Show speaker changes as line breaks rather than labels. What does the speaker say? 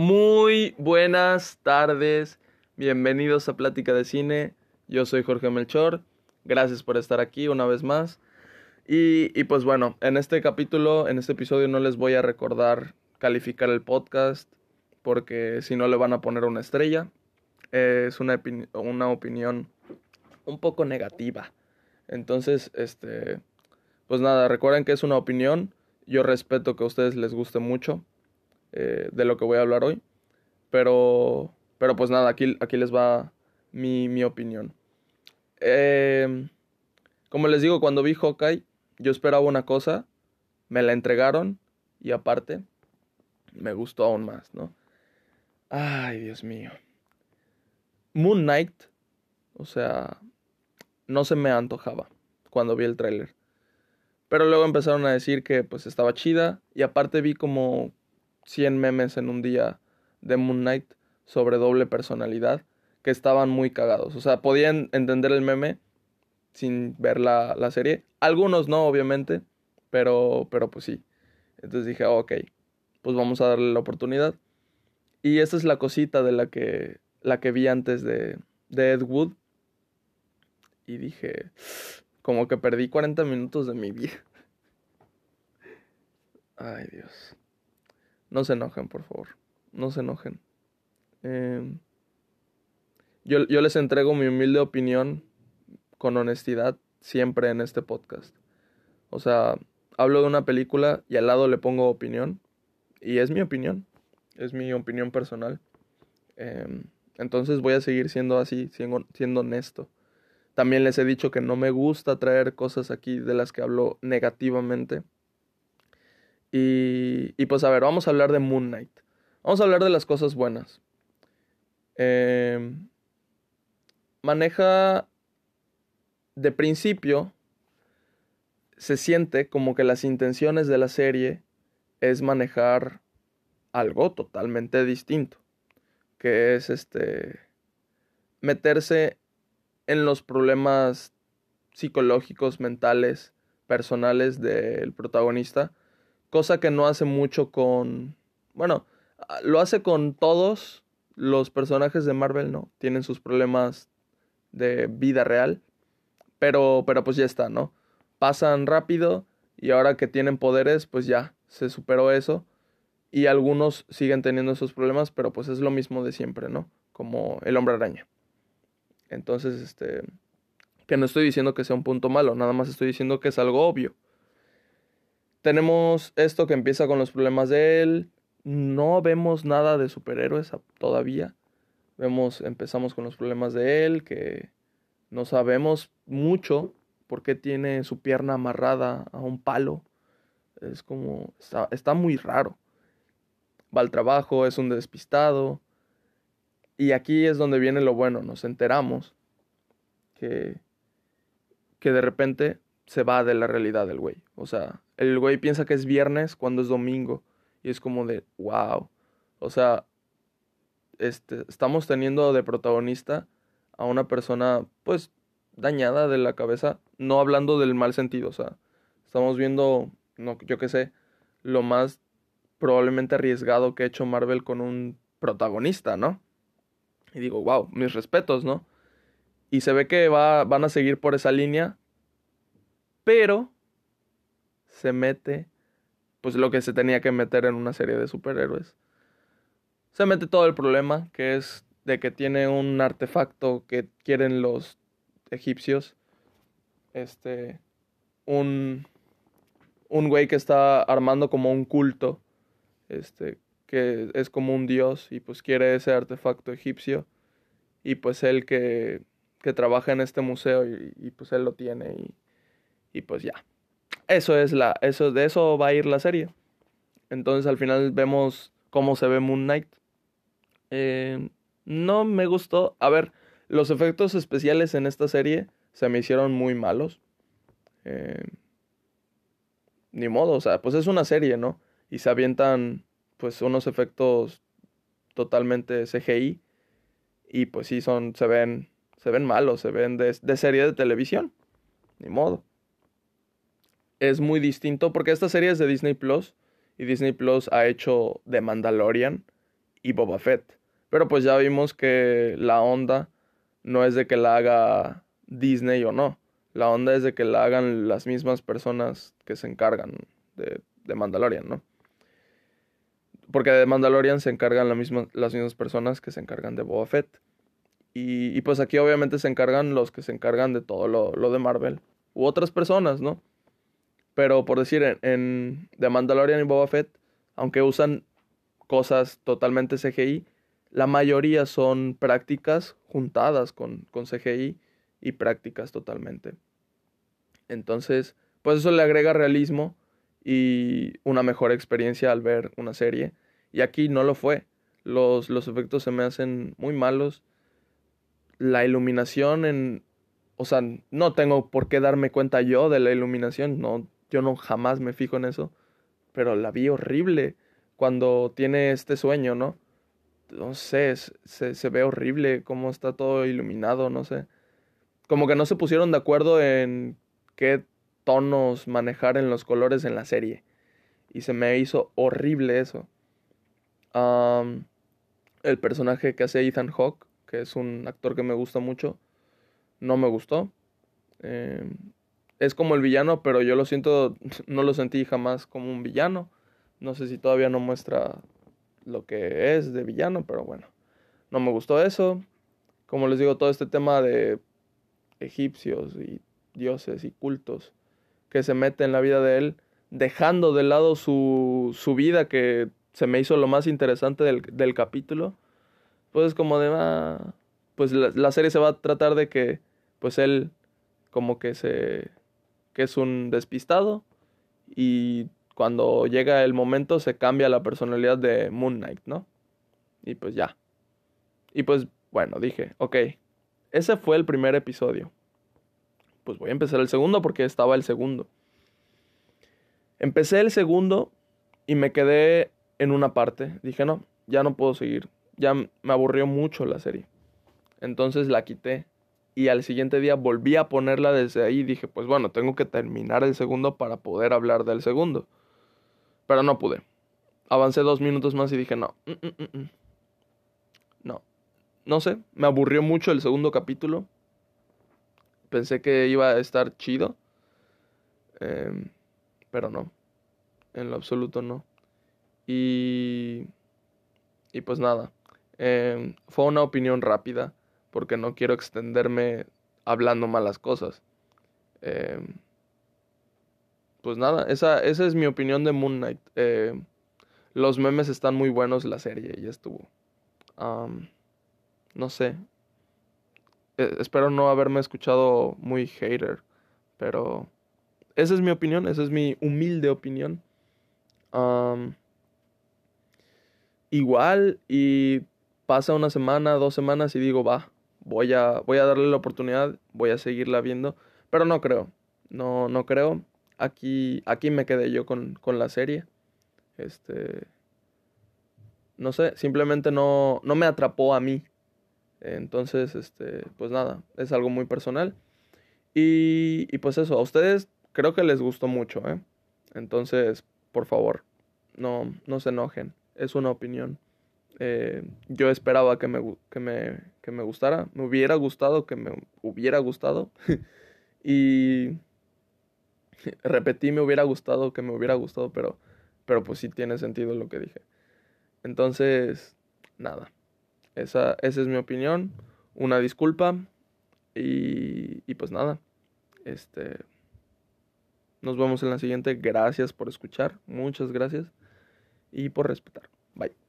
Muy buenas tardes, bienvenidos a Plática de Cine. Yo soy Jorge Melchor, gracias por estar aquí una vez más. Y, y, pues bueno, en este capítulo, en este episodio no les voy a recordar calificar el podcast porque si no le van a poner una estrella. es una, una opinión un poco negativa. Entonces, este, pues nada, recuerden que es una opinión. Yo respeto que a ustedes les guste mucho eh, de lo que voy a hablar hoy. Pero, pero pues nada, aquí, aquí les va mi, mi opinión. Eh, como les digo, cuando vi Hawkeye, yo esperaba una cosa, me la entregaron y aparte me gustó aún más, ¿no? Ay, Dios mío. Moon Knight, o sea, no se me antojaba cuando vi el tráiler. Pero luego empezaron a decir que pues estaba chida y aparte vi como 100 memes en un día de Moon Knight sobre doble personalidad que estaban muy cagados. O sea, podían entender el meme sin ver la, la serie. Algunos no, obviamente, pero, pero pues sí. Entonces dije, ok, pues vamos a darle la oportunidad. Y esta es la cosita de la que, la que vi antes de, de Ed Wood. Y dije, como que perdí 40 minutos de mi vida. Ay, Dios. No se enojen, por favor. No se enojen. Eh, yo, yo les entrego mi humilde opinión con honestidad siempre en este podcast. O sea, hablo de una película y al lado le pongo opinión. Y es mi opinión. Es mi opinión personal. Eh, entonces voy a seguir siendo así, siendo, siendo honesto. También les he dicho que no me gusta traer cosas aquí de las que hablo negativamente. Y, y, pues a ver, vamos a hablar de Moon Knight. Vamos a hablar de las cosas buenas. Eh, maneja de principio, se siente como que las intenciones de la serie es manejar algo totalmente distinto, que es este meterse en los problemas psicológicos, mentales, personales del protagonista, cosa que no hace mucho con, bueno, lo hace con todos los personajes de Marvel, ¿no? Tienen sus problemas de vida real, pero, pero pues ya está, ¿no? Pasan rápido y ahora que tienen poderes, pues ya se superó eso. Y algunos siguen teniendo esos problemas, pero pues es lo mismo de siempre, ¿no? Como el hombre araña. Entonces, este, que no estoy diciendo que sea un punto malo, nada más estoy diciendo que es algo obvio. Tenemos esto que empieza con los problemas de él. No vemos nada de superhéroes todavía. Vemos, empezamos con los problemas de él, que no sabemos mucho por qué tiene su pierna amarrada a un palo. Es como, está, está muy raro. Va al trabajo, es un despistado. Y aquí es donde viene lo bueno, nos enteramos que, que de repente se va de la realidad del güey. O sea, el güey piensa que es viernes cuando es domingo. Y es como de, wow. O sea, este, estamos teniendo de protagonista a una persona, pues, dañada de la cabeza. No hablando del mal sentido, o sea, estamos viendo, no, yo qué sé, lo más probablemente arriesgado que ha hecho Marvel con un protagonista, ¿no? Y digo, wow, mis respetos, ¿no? Y se ve que va, van a seguir por esa línea, pero se mete, pues lo que se tenía que meter en una serie de superhéroes. Se mete todo el problema, que es de que tiene un artefacto que quieren los egipcios. Este, un, un güey que está armando como un culto, este, que es como un dios y pues quiere ese artefacto egipcio. Y pues él que, que trabaja en este museo y, y pues él lo tiene y, y pues ya. Eso es la, eso, de eso va a ir la serie. Entonces al final vemos cómo se ve Moon Knight. Eh, no me gustó. A ver, los efectos especiales en esta serie se me hicieron muy malos. Eh, ni modo, o sea, pues es una serie, ¿no? Y se avientan pues unos efectos totalmente CGI. Y pues sí, son, se ven, se ven malos, se ven de, de serie de televisión. Ni modo es muy distinto porque esta serie es de Disney Plus y Disney Plus ha hecho The Mandalorian y Boba Fett. Pero pues ya vimos que la onda no es de que la haga Disney o no. La onda es de que la hagan las mismas personas que se encargan de, de Mandalorian, ¿no? Porque de Mandalorian se encargan las mismas personas que se encargan de Boba Fett. Y, y, pues aquí obviamente se encargan los que se encargan de todo lo, lo de Marvel. U otras personas, ¿no? Pero por decir, en, en The Mandalorian y Boba Fett, aunque usan cosas totalmente CGI, la mayoría son prácticas juntadas con, con CGI y prácticas totalmente. Entonces, pues eso le agrega realismo y una mejor experiencia al ver una serie. Y aquí no lo fue. Los, los efectos se me hacen muy malos. La iluminación en... O sea, no tengo por qué darme cuenta yo de la iluminación. No, yo no jamás me fijo en eso. Pero la vi horrible cuando tiene este sueño, ¿no? No sé, se, se ve horrible cómo está todo iluminado, no sé. Como que no se pusieron de acuerdo en qué tonos manejar en los colores en la serie. Y se me hizo horrible eso. el personaje que hace Ethan Hawke, que es un actor que me gusta mucho, no me gustó. Em, es como el villano, pero yo lo siento, no lo sentí jamás como un villano. No sé si todavía no muestra lo que es de villano, pero bueno, no me gustó eso. Como les digo, todo este tema de egipcios y dioses y cultos que se mete en la vida de él, dejando de lado su, su vida que se me hizo lo más interesante del, del capítulo, pues como de, ah, pues la, la, serie se va a tratar de que, pues él como que se, que es un despistado y cuando llega el momento se cambia la personalidad de Moon Knight, ¿no? Y pues ya. Y pues bueno, dije, ok, ese fue el primer episodio pues voy a empezar el segundo porque estaba el segundo. Empecé el segundo y me quedé en una parte. Dije, no, ya no puedo seguir. Ya me aburrió mucho la serie. Entonces la quité. Y al siguiente día volví a ponerla desde ahí. Dije, pues bueno, tengo que terminar el segundo para poder hablar del segundo. Pero no pude. Avancé dos minutos más y dije, no. Mm, mm, mm, no. No sé, me aburrió mucho el segundo capítulo. Pensé que iba a estar chido. Em, pero no. En lo absoluto no. Y. Y pues nada. Em, fue una opinión rápida. Porque no quiero extenderme hablando malas cosas. Em, pues nada, esa, esa es mi opinión de Moon Knight. los memes están muy buenos, la serie ya estuvo. no sé, eh, espero no haberme escuchado muy hater, pero esa es mi opinión, esa es mi humilde opinión. igual y pasa una semana, dos semanas y digo, va, voy a, voy a darle la oportunidad, voy a seguirla viendo, pero no creo, no, no creo. Aquí, aquí me quedé yo con, con la serie. Este, no sé, simplemente no, no me atrapó a mí. Entonces, este, pues nada, es algo muy personal. Y, y pues eso, a ustedes creo que les gustó mucho, ¿eh? Entonces, por favor, no, no se enojen, es una opinión. Eh, yo esperaba que me, que, me, que me gustara, me hubiera gustado, que me hubiera gustado. y repetí, me hubiera gustado, que me hubiera gustado, pero, pero pues sí tiene sentido lo que dije. Entonces, nada. Esa, esa es mi opinión. Una disculpa. Y, y pues nada. Este. Nos vemos en la siguiente. Gracias por escuchar. Muchas gracias. Y por respetar. Bye.